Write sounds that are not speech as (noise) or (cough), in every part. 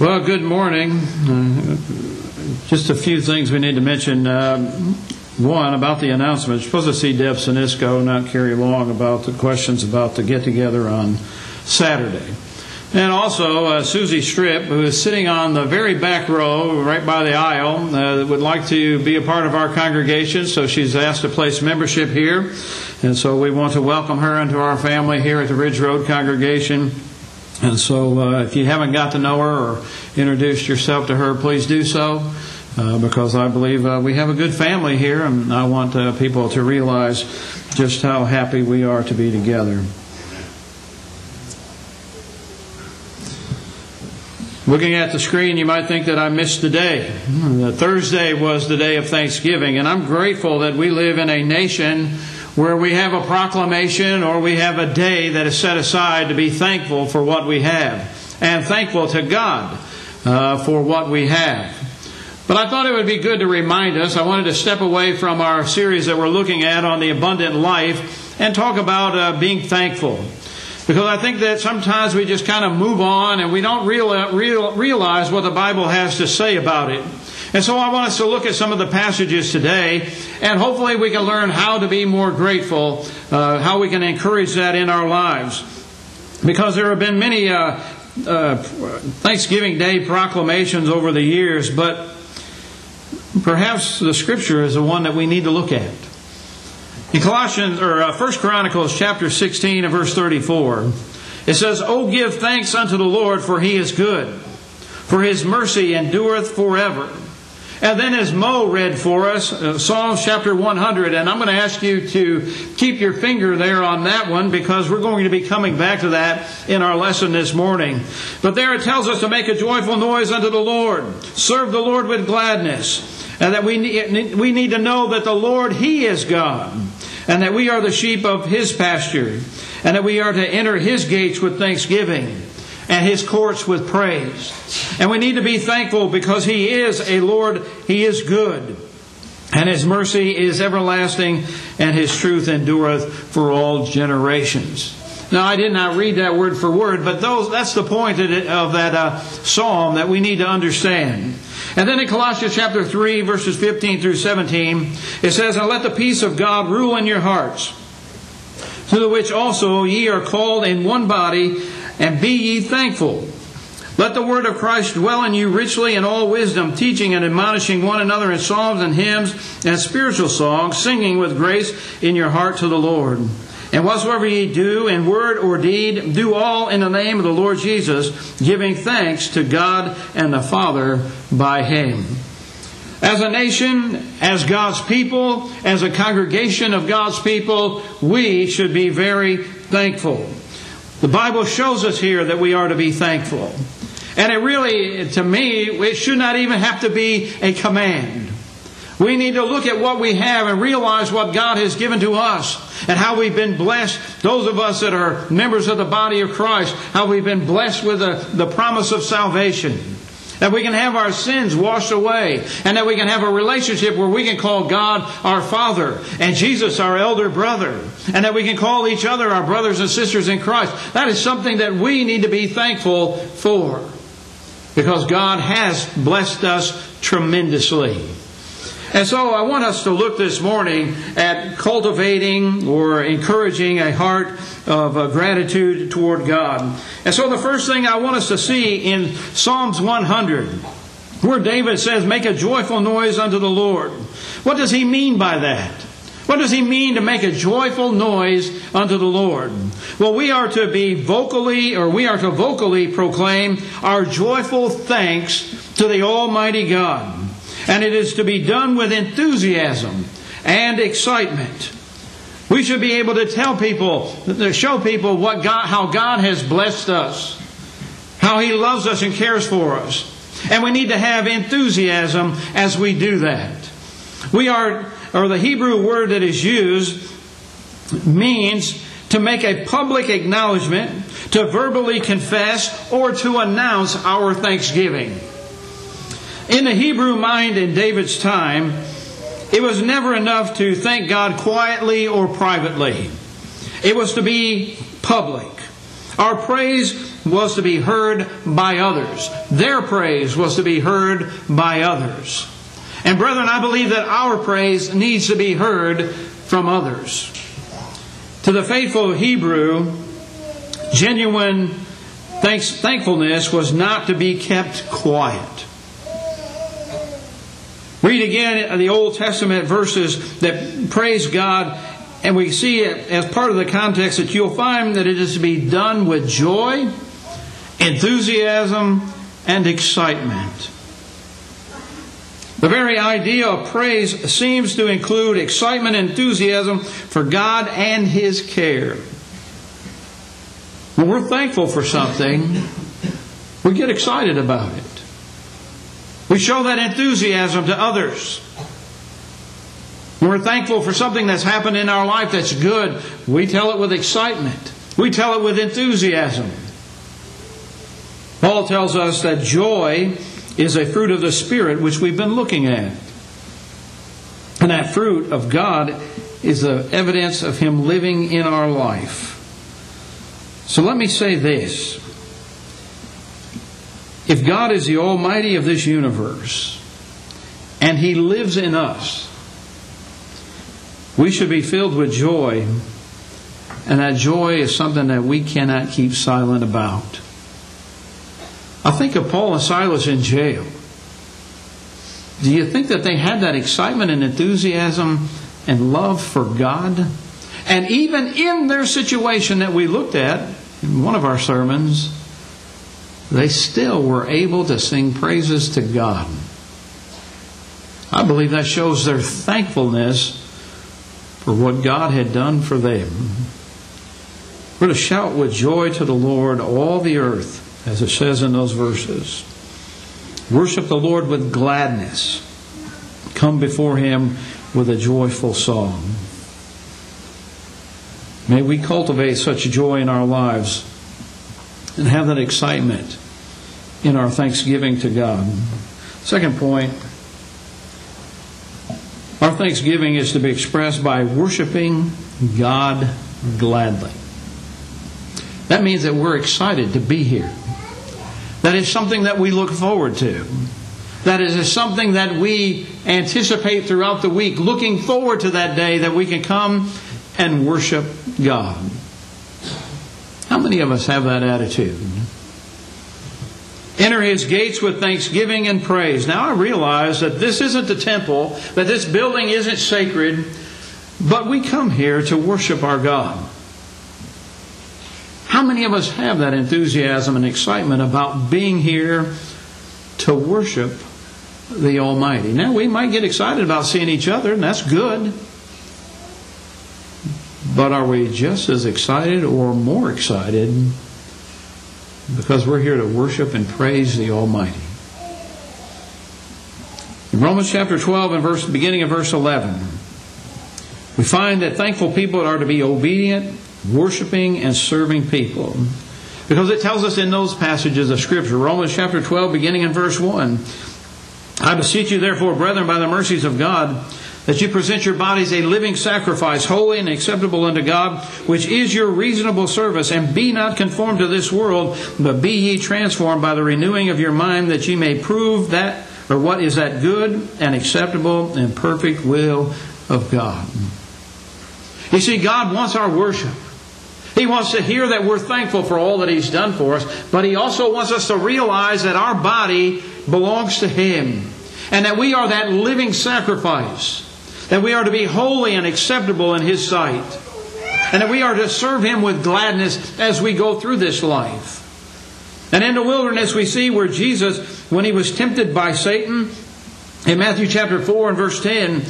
Well, good morning. Uh, just a few things we need to mention. Uh, one, about the announcement. You're supposed to see Deb Sinisco, not Carrie Long, about the questions about the get together on Saturday. And also, uh, Susie Strip, who is sitting on the very back row, right by the aisle, uh, would like to be a part of our congregation, so she's asked to place membership here. And so we want to welcome her into our family here at the Ridge Road congregation. And so uh, if you haven't got to know her or introduced yourself to her, please do so. Uh, because I believe uh, we have a good family here, and I want uh, people to realize just how happy we are to be together. Looking at the screen, you might think that I missed the day. Thursday was the day of Thanksgiving, and I'm grateful that we live in a nation where we have a proclamation or we have a day that is set aside to be thankful for what we have and thankful to God uh, for what we have. But I thought it would be good to remind us. I wanted to step away from our series that we're looking at on the abundant life and talk about uh, being thankful. Because I think that sometimes we just kind of move on and we don't real, real, realize what the Bible has to say about it. And so I want us to look at some of the passages today, and hopefully we can learn how to be more grateful, uh, how we can encourage that in our lives. Because there have been many uh, uh, Thanksgiving Day proclamations over the years, but perhaps the Scripture is the one that we need to look at. In Colossians or uh, Chronicles chapter 16 and verse 34, it says, "Oh give thanks unto the Lord for he is good, for his mercy endureth forever." And then as Mo read for us, uh, Psalms chapter 100, and I'm going to ask you to keep your finger there on that one because we're going to be coming back to that in our lesson this morning. But there it tells us to make a joyful noise unto the Lord, serve the Lord with gladness, and that we we need to know that the Lord, He is God and that we are the sheep of his pasture, and that we are to enter his gates with thanksgiving and his courts with praise. And we need to be thankful because he is a Lord, he is good. And his mercy is everlasting, and his truth endureth for all generations. Now, I did not read that word for word, but those, that's the point of that uh, psalm that we need to understand. And then in Colossians chapter 3, verses 15 through 17, it says, And let the peace of God rule in your hearts, to the which also ye are called in one body, and be ye thankful. Let the word of Christ dwell in you richly in all wisdom, teaching and admonishing one another in psalms and hymns and spiritual songs, singing with grace in your heart to the Lord. And whatsoever ye do in word or deed, do all in the name of the Lord Jesus, giving thanks to God and the Father by him. As a nation, as God's people, as a congregation of God's people, we should be very thankful. The Bible shows us here that we are to be thankful. And it really, to me, it should not even have to be a command. We need to look at what we have and realize what God has given to us and how we've been blessed. Those of us that are members of the body of Christ, how we've been blessed with the, the promise of salvation. That we can have our sins washed away and that we can have a relationship where we can call God our Father and Jesus our elder brother and that we can call each other our brothers and sisters in Christ. That is something that we need to be thankful for because God has blessed us tremendously. And so I want us to look this morning at cultivating or encouraging a heart of uh, gratitude toward God. And so the first thing I want us to see in Psalms 100, where David says, Make a joyful noise unto the Lord. What does he mean by that? What does he mean to make a joyful noise unto the Lord? Well, we are to be vocally, or we are to vocally proclaim our joyful thanks to the Almighty God and it is to be done with enthusiasm and excitement. We should be able to tell people, to show people what God, how God has blessed us, how He loves us and cares for us. And we need to have enthusiasm as we do that. We are, or the Hebrew word that is used means to make a public acknowledgement, to verbally confess, or to announce our thanksgiving. In the Hebrew mind in David's time, it was never enough to thank God quietly or privately. It was to be public. Our praise was to be heard by others. Their praise was to be heard by others. And brethren, I believe that our praise needs to be heard from others. To the faithful Hebrew, genuine thanks, thankfulness was not to be kept quiet. Read again the Old Testament verses that praise God, and we see it as part of the context that you'll find that it is to be done with joy, enthusiasm, and excitement. The very idea of praise seems to include excitement and enthusiasm for God and His care. When we're thankful for something, we get excited about it. We show that enthusiasm to others. We're thankful for something that's happened in our life that's good, we tell it with excitement. We tell it with enthusiasm. Paul tells us that joy is a fruit of the Spirit which we've been looking at. And that fruit of God is the evidence of Him living in our life. So let me say this if God is the Almighty of this universe and He lives in us, we should be filled with joy, and that joy is something that we cannot keep silent about. I think of Paul and Silas in jail. Do you think that they had that excitement and enthusiasm and love for God? And even in their situation that we looked at in one of our sermons, they still were able to sing praises to God. I believe that shows their thankfulness for what God had done for them. We're to shout with joy to the Lord, all the earth, as it says in those verses. Worship the Lord with gladness. Come before Him with a joyful song. May we cultivate such joy in our lives and have that excitement in our thanksgiving to God. Second point our thanksgiving is to be expressed by worshiping God gladly. That means that we're excited to be here. That is something that we look forward to. That is something that we anticipate throughout the week, looking forward to that day that we can come and worship God. How many of us have that attitude? Enter his gates with thanksgiving and praise. Now I realize that this isn't the temple, that this building isn't sacred, but we come here to worship our God. How many of us have that enthusiasm and excitement about being here to worship the Almighty? Now, we might get excited about seeing each other, and that's good. But are we just as excited or more excited because we're here to worship and praise the Almighty? In Romans chapter 12 and verse beginning of verse 11, we find that thankful people are to be obedient, worshiping and serving people. Because it tells us in those passages of Scripture, Romans chapter 12, beginning in verse 1, I beseech you, therefore, brethren, by the mercies of God, that you present your bodies a living sacrifice, holy and acceptable unto God, which is your reasonable service. And be not conformed to this world, but be ye transformed by the renewing of your mind, that ye may prove that, or what is that good and acceptable and perfect will of God. You see, God wants our worship. He wants to hear that we're thankful for all that He's done for us, but He also wants us to realize that our body belongs to Him and that we are that living sacrifice that we are to be holy and acceptable in His sight, and that we are to serve Him with gladness as we go through this life. And in the wilderness, we see where Jesus, when He was tempted by Satan, in Matthew chapter 4 and verse 10,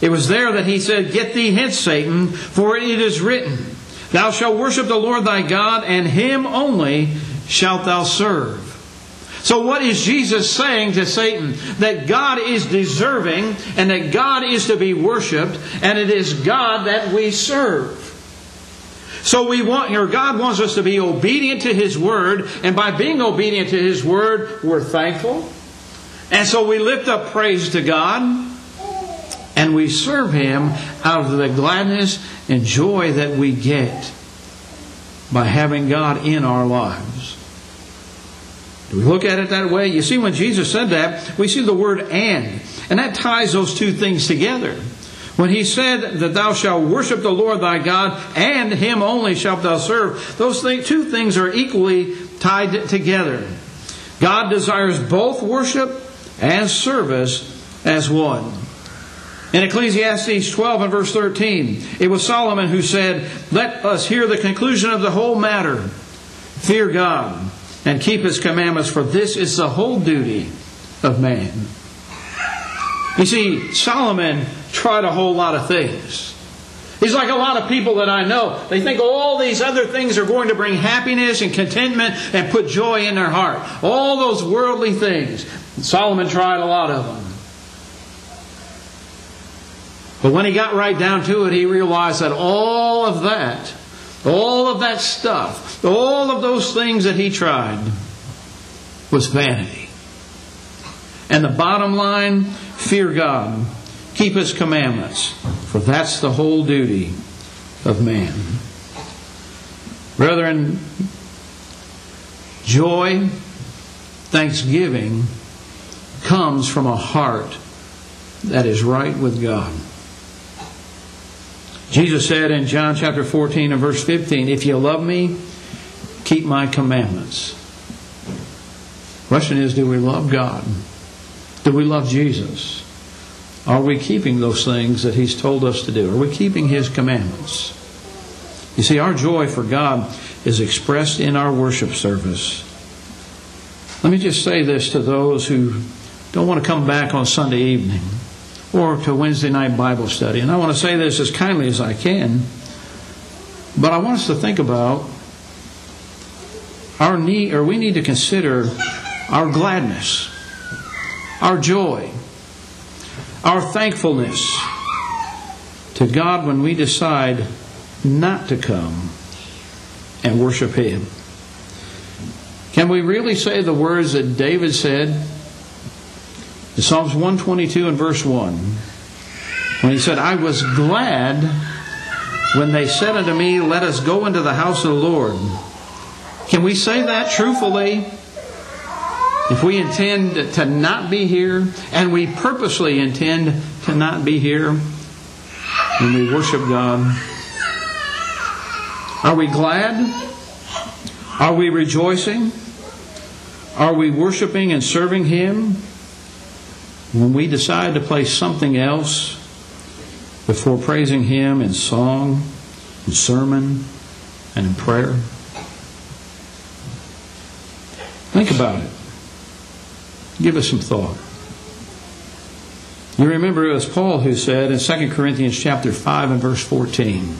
it was there that He said, Get thee hence, Satan, for it is written, Thou shalt worship the Lord thy God, and Him only shalt thou serve. So, what is Jesus saying to Satan? That God is deserving and that God is to be worshiped, and it is God that we serve. So we want, or God wants us to be obedient to His Word, and by being obedient to His Word, we're thankful. And so we lift up praise to God, and we serve Him out of the gladness and joy that we get by having God in our lives. Do we look at it that way? You see, when Jesus said that, we see the word and, and that ties those two things together. When he said that thou shalt worship the Lord thy God, and him only shalt thou serve, those two things are equally tied together. God desires both worship and service as one. In Ecclesiastes 12 and verse 13, it was Solomon who said, Let us hear the conclusion of the whole matter. Fear God and keep his commandments, for this is the whole duty of man. You see, Solomon tried a whole lot of things. He's like a lot of people that I know. They think all these other things are going to bring happiness and contentment and put joy in their heart. All those worldly things. Solomon tried a lot of them. But when he got right down to it, he realized that all of that, all of that stuff, all of those things that he tried was vanity. And the bottom line fear God, keep his commandments, for that's the whole duty of man. Brethren, joy, thanksgiving comes from a heart that is right with God. Jesus said in John chapter 14 and verse 15, If you love me, keep my commandments. Question is, do we love God? Do we love Jesus? Are we keeping those things that He's told us to do? Are we keeping His commandments? You see, our joy for God is expressed in our worship service. Let me just say this to those who don't want to come back on Sunday evening or to Wednesday night Bible study. And I want to say this as kindly as I can, but I want us to think about our need, or we need to consider our gladness, our joy, our thankfulness to God when we decide not to come and worship Him. Can we really say the words that David said Psalms 122 and verse 1, when he said, I was glad when they said unto me, Let us go into the house of the Lord. Can we say that truthfully? If we intend to not be here, and we purposely intend to not be here when we worship God, are we glad? Are we rejoicing? Are we worshiping and serving Him? When we decide to play something else before praising Him in song, in sermon, and in prayer, think about it. Give us some thought. You remember it was Paul who said in 2 Corinthians chapter 5 and verse 14,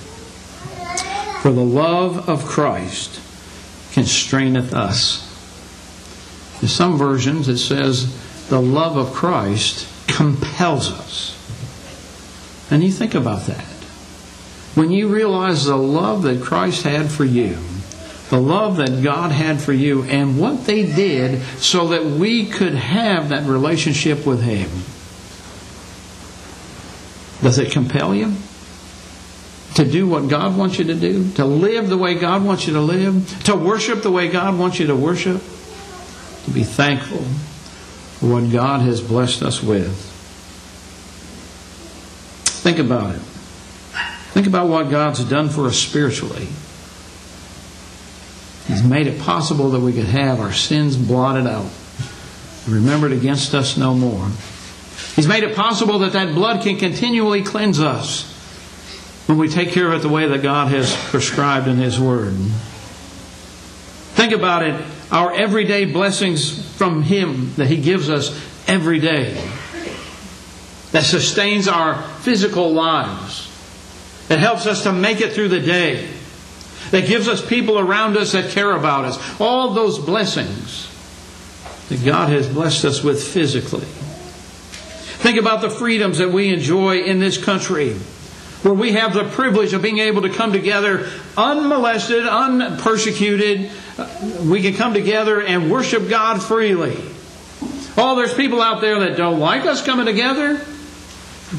For the love of Christ constraineth us. In some versions it says, the love of Christ compels us. And you think about that. When you realize the love that Christ had for you, the love that God had for you, and what they did so that we could have that relationship with Him, does it compel you? To do what God wants you to do? To live the way God wants you to live? To worship the way God wants you to worship? To be thankful what God has blessed us with. Think about it. Think about what God's done for us spiritually. He's made it possible that we could have our sins blotted out, remembered against us no more. He's made it possible that that blood can continually cleanse us when we take care of it the way that God has prescribed in His Word. Think about it our everyday blessings from Him that He gives us every day, that sustains our physical lives, that helps us to make it through the day, that gives us people around us that care about us. All those blessings that God has blessed us with physically. Think about the freedoms that we enjoy in this country where we have the privilege of being able to come together unmolested, unpersecuted. Uh, we can come together and worship God freely. Oh, there's people out there that don't like us coming together,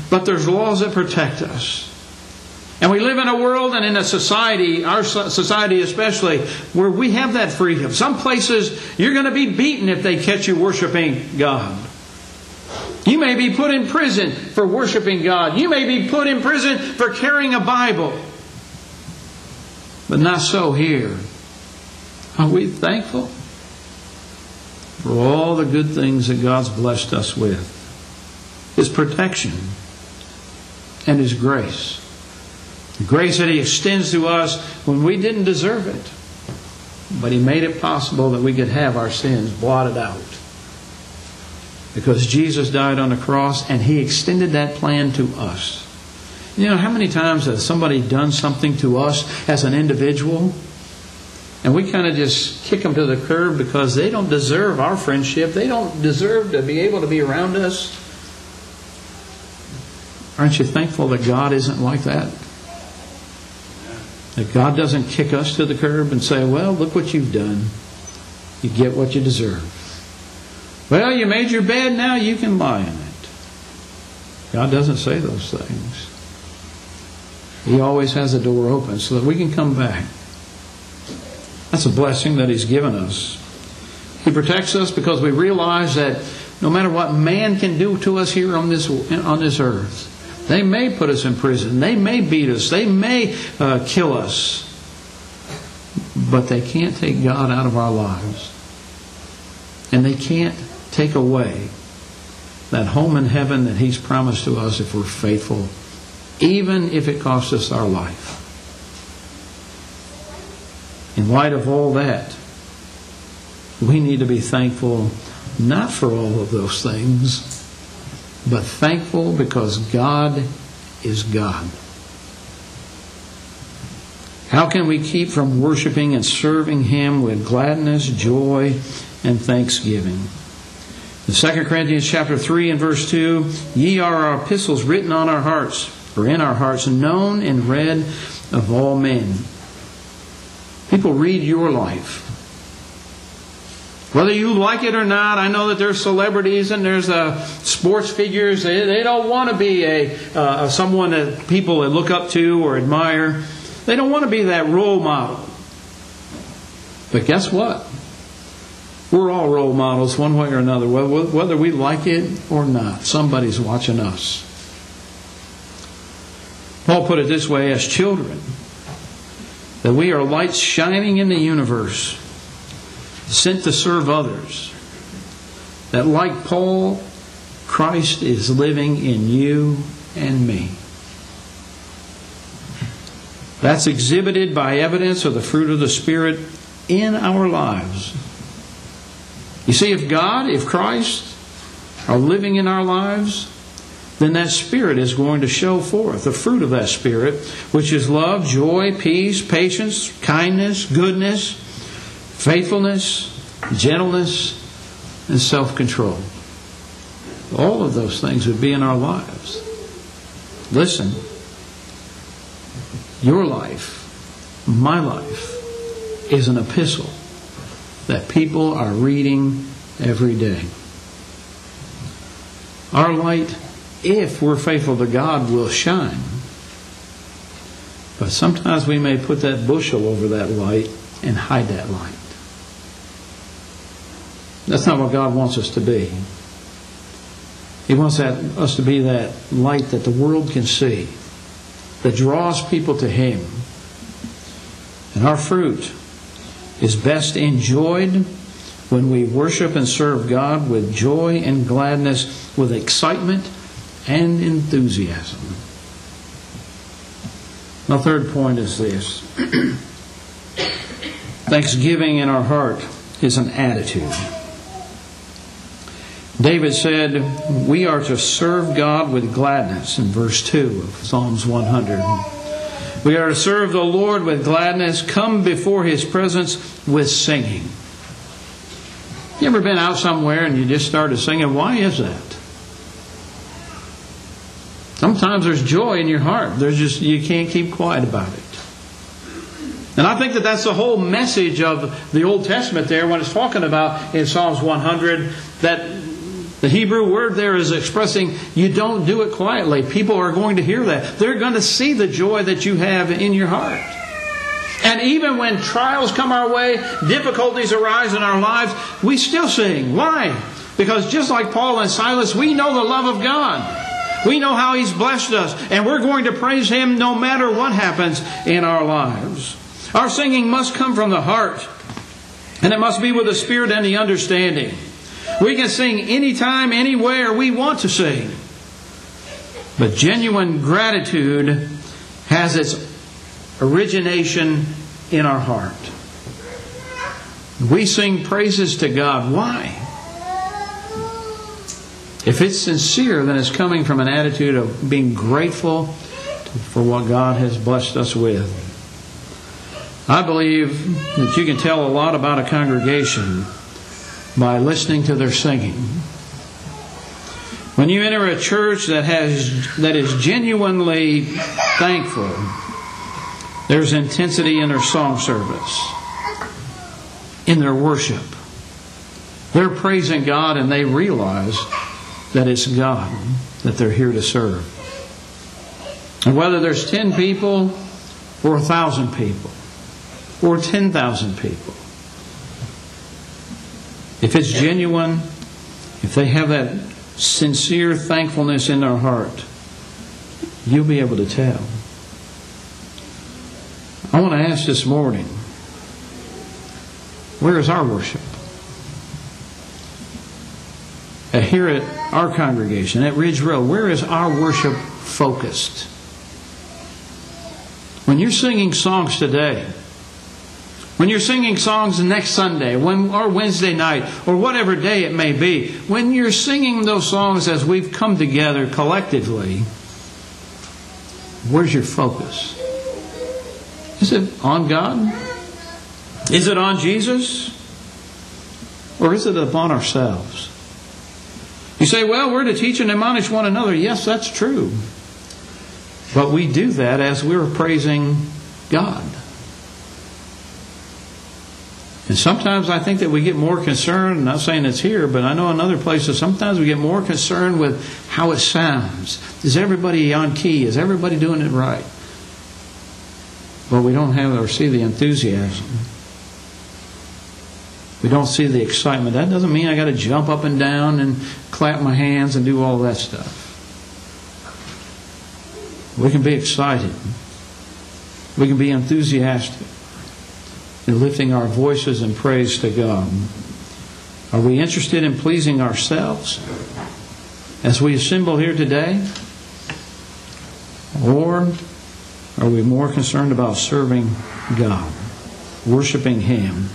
but there's laws that protect us. And we live in a world and in a society, our society especially, where we have that freedom. Some places you're going to be beaten if they catch you worshiping God. You may be put in prison for worshiping God. You may be put in prison for carrying a Bible. But not so here. Are we thankful for all the good things that God's blessed us with? His protection and His grace. The grace that He extends to us when we didn't deserve it. But He made it possible that we could have our sins blotted out. Because Jesus died on the cross and He extended that plan to us. You know, how many times has somebody done something to us as an individual? And we kind of just kick them to the curb because they don't deserve our friendship. They don't deserve to be able to be around us. Aren't you thankful that God isn't like that? That God doesn't kick us to the curb and say, well, look what you've done. You get what you deserve. Well, you made your bed, now you can lie in it. God doesn't say those things. He always has a door open so that we can come back. That's a blessing that He's given us. He protects us because we realize that no matter what man can do to us here on this, on this earth, they may put us in prison. They may beat us. They may uh, kill us. But they can't take God out of our lives. And they can't take away that home in heaven that He's promised to us if we're faithful, even if it costs us our life. In light of all that, we need to be thankful not for all of those things but thankful because God is God. How can we keep from worshiping and serving Him with gladness, joy, and thanksgiving? In 2 Corinthians chapter 3 and verse 2, ye are our epistles written on our hearts, or in our hearts, known and read of all men. People read your life. Whether you like it or not, I know that there's celebrities and there's uh, sports figures. They, they don't want to be a uh, someone that people that look up to or admire. They don't want to be that role model. But guess what? We're all role models one way or another, whether we like it or not. Somebody's watching us. Paul put it this way as children that we are lights shining in the universe sent to serve others. That, like Paul, Christ is living in you and me. That's exhibited by evidence of the fruit of the Spirit in our lives. You see, if God, if Christ are living in our lives, then that Spirit is going to show forth the fruit of that Spirit, which is love, joy, peace, patience, kindness, goodness, faithfulness, gentleness, and self control. All of those things would be in our lives. Listen, your life, my life, is an epistle that people are reading every day. Our light, if we're faithful to God, will shine. But sometimes we may put that bushel over that light and hide that light. That's not what God wants us to be. He wants that, us to be that light that the world can see, that draws people to Him. And our fruit is best enjoyed when we worship and serve God with joy and gladness, with excitement and enthusiasm. My third point is this (clears throat) Thanksgiving in our heart is an attitude. David said, We are to serve God with gladness in verse 2 of Psalms 100. We are to serve the Lord with gladness, come before His presence with singing. You ever been out somewhere and you just started singing? Why is that? Sometimes there's joy in your heart. There's just you can't keep quiet about it. And I think that that's the whole message of the Old Testament there when it's talking about in Psalms 100 that The Hebrew word there is expressing you don't do it quietly. People are going to hear that. They're going to see the joy that you have in your heart. And even when trials come our way, difficulties arise in our lives, we still sing. Why? Because just like Paul and Silas, we know the love of God. We know how He's blessed us, and we're going to praise Him no matter what happens in our lives. Our singing must come from the heart, and it must be with the Spirit and the understanding. We can sing anytime, anywhere we want to sing. But genuine gratitude has its origination in our heart. We sing praises to God. Why? If it's sincere, then it's coming from an attitude of being grateful for what God has blessed us with. I believe that you can tell a lot about a congregation by listening to their singing. When you enter a church that has that is genuinely thankful, there's intensity in their song service, in their worship. They're praising God and they realize that it's God that they're here to serve. And whether there's 10 people or 1,000 people or 10,000 people, if it's genuine, if they have that sincere thankfulness in their heart, you'll be able to tell. I want to ask this morning where is our worship? Uh, here at our congregation at Ridge Road, where is our worship focused? When you're singing songs today, when you're singing songs the next Sunday, when, or Wednesday night, or whatever day it may be, when you're singing those songs as we've come together collectively, where's your focus? Is it on God? Is it on Jesus? Or is it upon ourselves? You say, well, we're to teach and admonish one another. Yes, that's true. But we do that as we're praising God. And sometimes I think that we get more concerned, I'm not saying it's here, but I know in other places, sometimes we get more concerned with how it sounds. Is everybody on key? Is everybody doing it right? But we don't have or see the enthusiasm. We don't see the excitement. That doesn't mean I got to jump up and down and clap my hands and do all that stuff. We can be excited. We can be enthusiastic in lifting our voices in praise to God. Are we interested in pleasing ourselves as we assemble here today? Or are we more concerned about serving God, worshiping Him?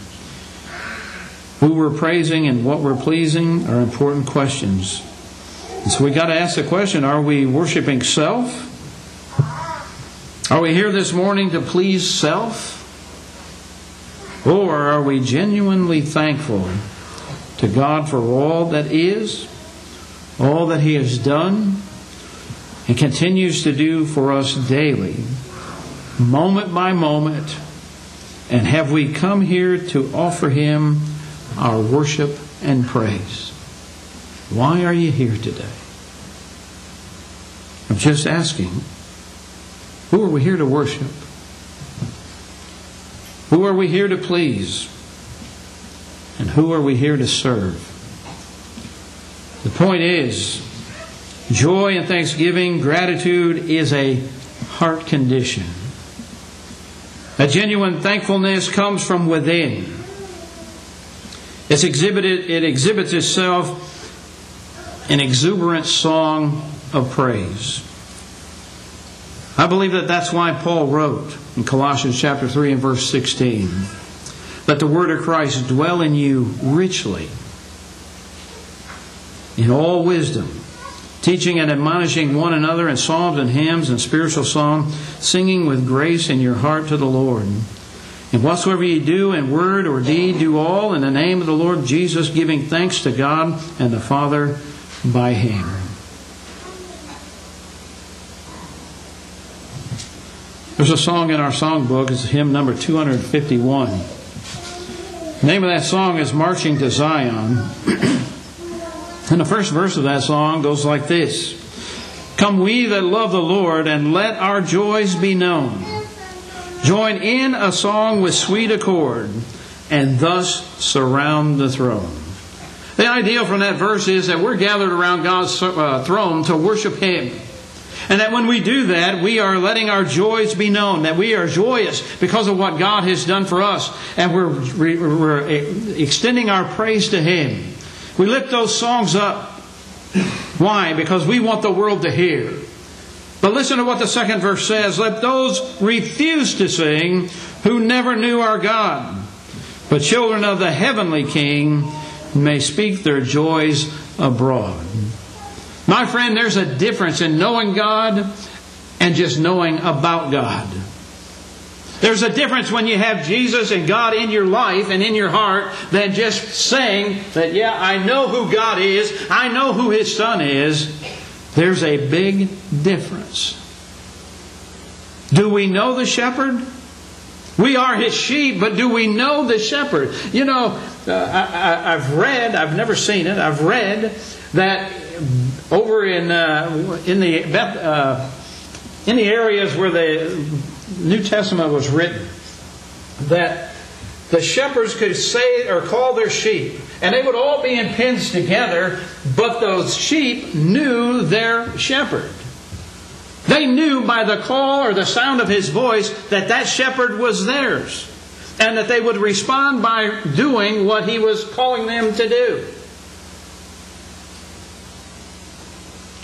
Who we're praising and what we're pleasing are important questions. And so we got to ask the question are we worshiping self? Are we here this morning to please self? Or are we genuinely thankful to God for all that is, all that He has done, and continues to do for us daily, moment by moment? And have we come here to offer Him our worship and praise. Why are you here today? I'm just asking. Who are we here to worship? Who are we here to please? And who are we here to serve? The point is, joy and thanksgiving, gratitude is a heart condition. A genuine thankfulness comes from within. It's exhibited, it exhibits itself in exuberant song of praise. I believe that that's why Paul wrote in Colossians chapter 3 and verse 16, let the word of Christ dwell in you richly in all wisdom, teaching and admonishing one another in psalms and hymns and spiritual song, singing with grace in your heart to the Lord. And whatsoever ye do in word or deed, do all in the name of the Lord Jesus, giving thanks to God and the Father by him. There's a song in our songbook, it's hymn number 251. The name of that song is Marching to Zion. And the first verse of that song goes like this Come, we that love the Lord, and let our joys be known. Join in a song with sweet accord, and thus surround the throne. The idea from that verse is that we're gathered around God's uh, throne to worship Him. And that when we do that, we are letting our joys be known, that we are joyous because of what God has done for us, and we're, we're extending our praise to Him. We lift those songs up. Why? Because we want the world to hear. But listen to what the second verse says Let those refuse to sing who never knew our God, but children of the heavenly King may speak their joys abroad. My friend, there's a difference in knowing God and just knowing about God. There's a difference when you have Jesus and God in your life and in your heart than just saying that, yeah, I know who God is, I know who His Son is. There's a big difference. Do we know the shepherd? We are his sheep, but do we know the shepherd? You know, uh, I, have read, I've never seen it, I've read that over in, uh, in, the, uh, in the areas where the New Testament was written that the shepherds could say or call their sheep, and they would all be in pens together, but those sheep knew their shepherd. They knew by the call or the sound of his voice that that shepherd was theirs, and that they would respond by doing what he was calling them to do.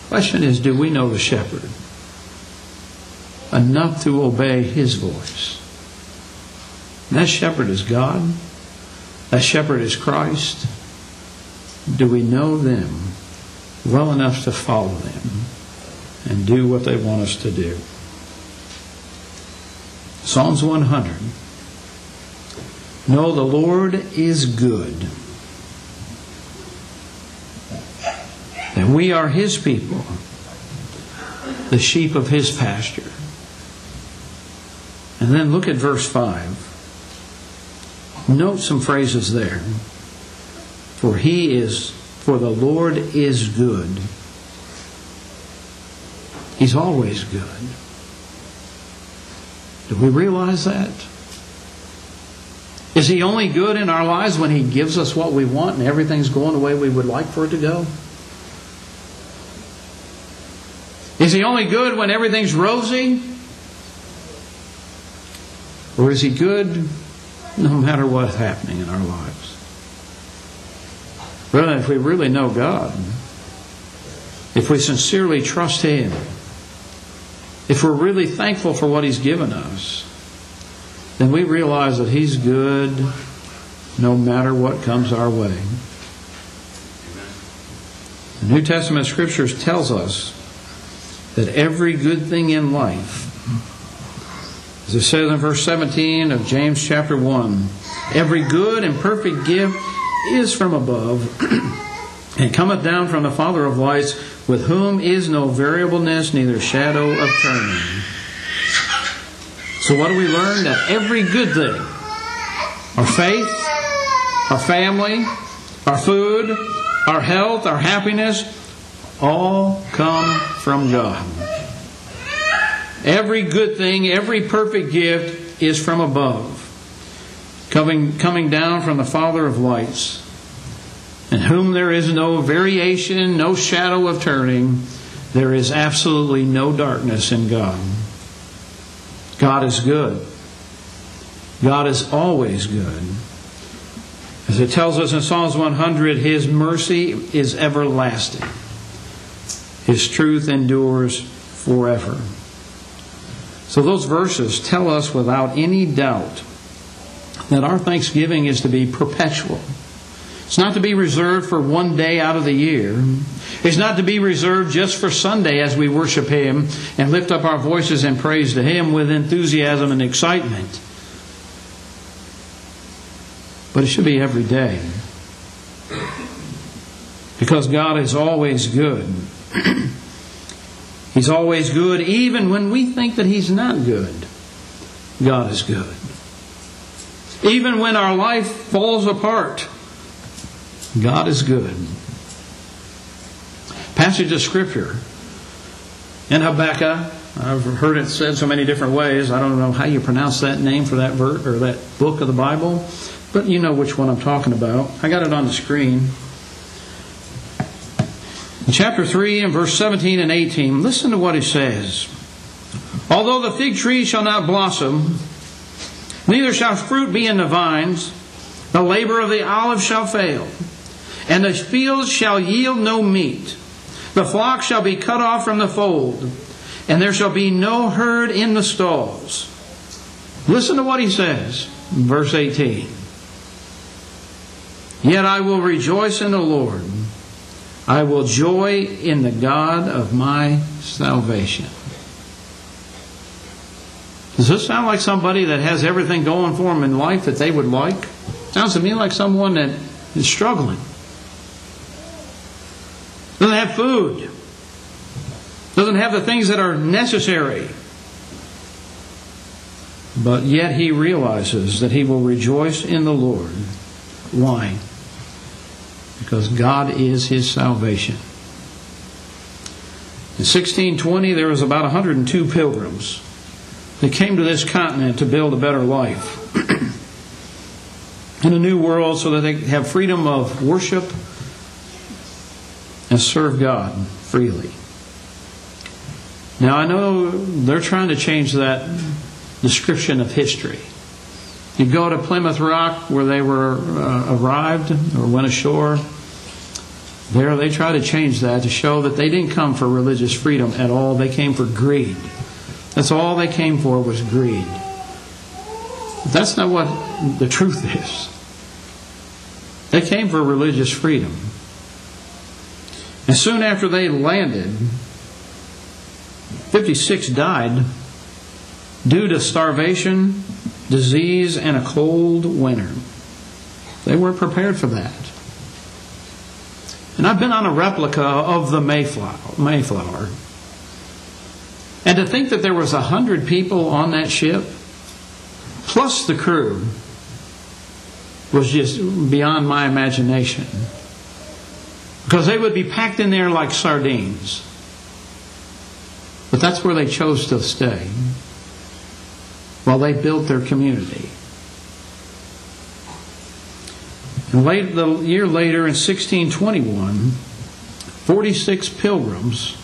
Question is, do we know the shepherd? enough to obey His voice. And that shepherd is God. That shepherd is Christ. Do we know them well enough to follow them and do what they want us to do? Psalms 100. Know the Lord is good. That we are His people, the sheep of His pasture. And then look at verse 5. Note some phrases there. For he is, for the Lord is good. He's always good. Do we realize that? Is he only good in our lives when he gives us what we want and everything's going the way we would like for it to go? Is he only good when everything's rosy? Or is He good no matter what's happening in our lives? Brother, if we really know God, if we sincerely trust Him, if we're really thankful for what He's given us, then we realize that He's good no matter what comes our way. The New Testament scriptures tells us that every good thing in life as it says in verse 17 of James chapter 1 Every good and perfect gift is from above (clears throat) and cometh down from the Father of lights, with whom is no variableness, neither shadow of turning. So, what do we learn? That every good thing, our faith, our family, our food, our health, our happiness, all come from God. Every good thing, every perfect gift is from above, coming, coming down from the Father of lights, in whom there is no variation, no shadow of turning. There is absolutely no darkness in God. God is good. God is always good. As it tells us in Psalms 100, His mercy is everlasting. His truth endures forever. So those verses tell us without any doubt that our thanksgiving is to be perpetual. It's not to be reserved for one day out of the year. It's not to be reserved just for Sunday as we worship Him and lift up our voices in praise to Him with enthusiasm and excitement. But it should be every day. Because God is always good. (clears throat) He's always good, even when we think that He's not good. God is good. Even when our life falls apart, God is good. passage of Scripture in Habakkuk. I've heard it said so many different ways. I don't know how you pronounce that name for that ver- or that book of the Bible, but you know which one I'm talking about. I got it on the screen. In chapter 3 and verse 17 and 18, listen to what he says. Although the fig tree shall not blossom, neither shall fruit be in the vines, the labor of the olive shall fail, and the fields shall yield no meat. The flock shall be cut off from the fold, and there shall be no herd in the stalls. Listen to what he says, verse 18. Yet I will rejoice in the Lord. I will joy in the God of my salvation. Does this sound like somebody that has everything going for them in life that they would like? Sounds to me like someone that is struggling. Doesn't have food. Doesn't have the things that are necessary. But yet he realizes that he will rejoice in the Lord. Why? Because God is his salvation. In 1620, there was about 102 pilgrims that came to this continent to build a better life (clears throat) in a new world so that they have freedom of worship and serve God freely. Now, I know they're trying to change that description of history. You go to Plymouth Rock where they were uh, arrived or went ashore. There they try to change that to show that they didn't come for religious freedom at all. They came for greed. That's all they came for was greed. But that's not what the truth is. They came for religious freedom. And soon after they landed, 56 died due to starvation, disease, and a cold winter. They weren't prepared for that. And I've been on a replica of the Mayflower. Mayflower. And to think that there was a hundred people on that ship, plus the crew, was just beyond my imagination. Because they would be packed in there like sardines. But that's where they chose to stay while they built their community. And late, the year later, in 1621, 46 pilgrims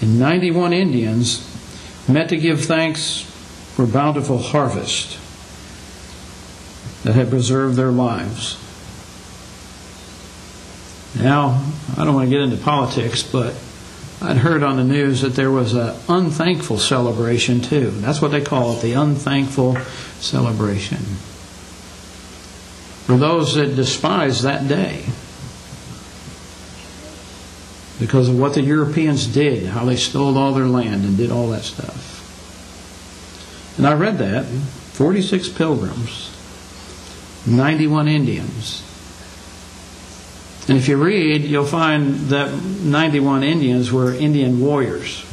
and 91 Indians met to give thanks for bountiful harvest that had preserved their lives. Now, I don't want to get into politics, but I'd heard on the news that there was an unthankful celebration too. That's what they call it, the unthankful celebration. For those that despise that day because of what the Europeans did, how they stole all their land and did all that stuff. And I read that 46 pilgrims, 91 Indians. And if you read, you'll find that 91 Indians were Indian warriors.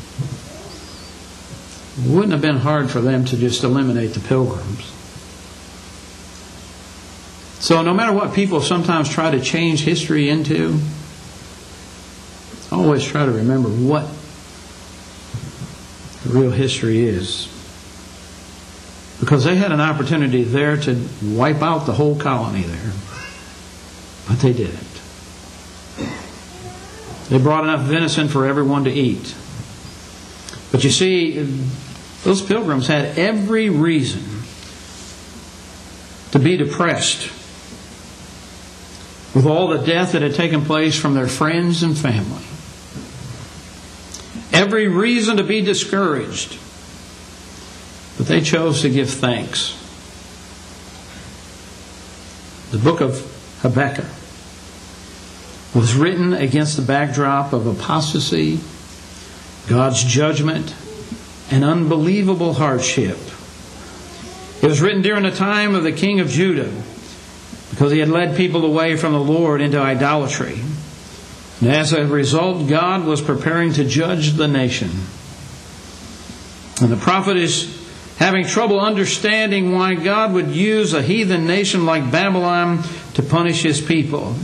It wouldn't have been hard for them to just eliminate the pilgrims. So, no matter what people sometimes try to change history into, always try to remember what the real history is. Because they had an opportunity there to wipe out the whole colony there, but they didn't. They brought enough venison for everyone to eat. But you see, those pilgrims had every reason to be depressed with all the death that had taken place from their friends and family. Every reason to be discouraged. But they chose to give thanks. The book of Habakkuk was written against the backdrop of apostasy, God's judgment, and unbelievable hardship. It was written during the time of the king of Judah because he had led people away from the Lord into idolatry. And as a result, God was preparing to judge the nation. And the prophet is having trouble understanding why God would use a heathen nation like Babylon to punish his people.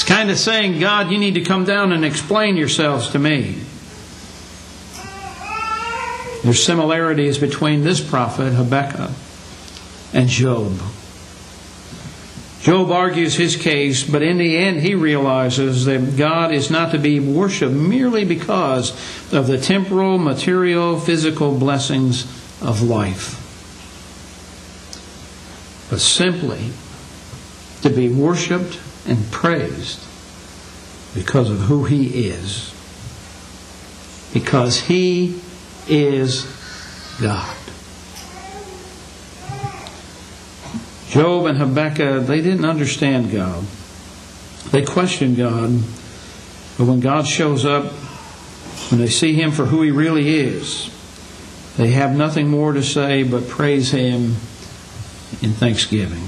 It's kind of saying, God, you need to come down and explain yourselves to me. There's similarities between this prophet, Habakkuk, and Job. Job argues his case, but in the end he realizes that God is not to be worshiped merely because of the temporal, material, physical blessings of life, but simply to be worshiped and praised because of who he is. Because he is God. Job and Habakkuk, they didn't understand God. They questioned God. But when God shows up, when they see Him for who He really is, they have nothing more to say but praise Him in thanksgiving.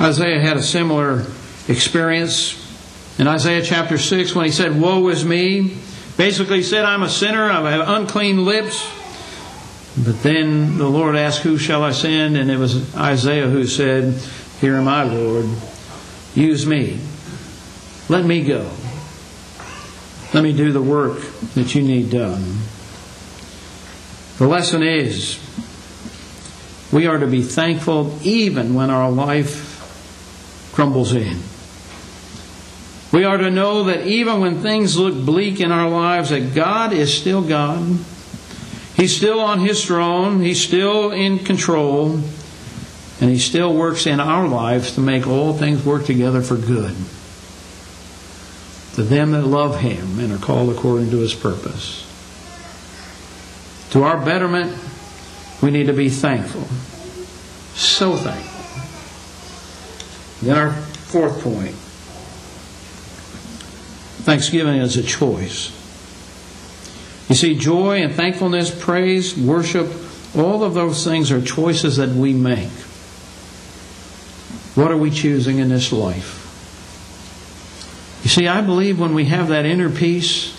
Isaiah had a similar experience in Isaiah chapter 6 when he said, Woe is me. Basically, he said, I'm a sinner, I have unclean lips. But then the Lord asked, Who shall I send? And it was Isaiah who said, Here am I, Lord. Use me. Let me go. Let me do the work that you need done. The lesson is we are to be thankful even when our life crumbles in. We are to know that even when things look bleak in our lives, that God is still God He's still on his throne, he's still in control, and he still works in our lives to make all things work together for good. To them that love him and are called according to his purpose. To our betterment, we need to be thankful. So thankful. Then our fourth point Thanksgiving is a choice. You see, joy and thankfulness, praise, worship, all of those things are choices that we make. What are we choosing in this life? You see, I believe when we have that inner peace,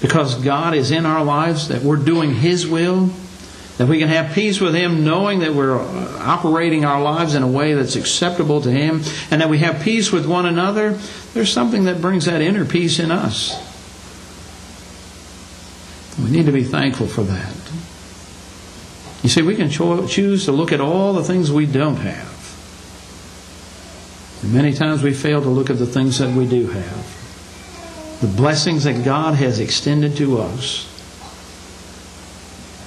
because God is in our lives, that we're doing His will, that we can have peace with Him knowing that we're operating our lives in a way that's acceptable to Him, and that we have peace with one another, there's something that brings that inner peace in us. We need to be thankful for that. You see, we can cho- choose to look at all the things we don't have. And many times we fail to look at the things that we do have. The blessings that God has extended to us.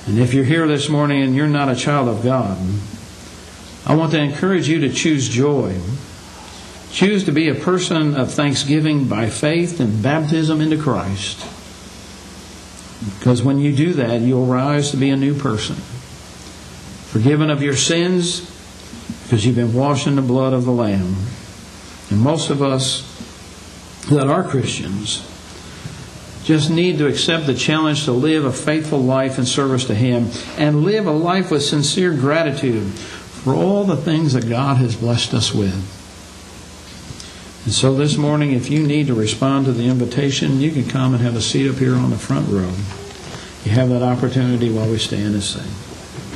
And if you're here this morning and you're not a child of God, I want to encourage you to choose joy. Choose to be a person of thanksgiving by faith and baptism into Christ. Because when you do that, you'll rise to be a new person. Forgiven of your sins because you've been washed in the blood of the Lamb. And most of us that are Christians just need to accept the challenge to live a faithful life in service to Him and live a life with sincere gratitude for all the things that God has blessed us with. And so this morning, if you need to respond to the invitation, you can come and have a seat up here on the front row. You have that opportunity while we stand and sing.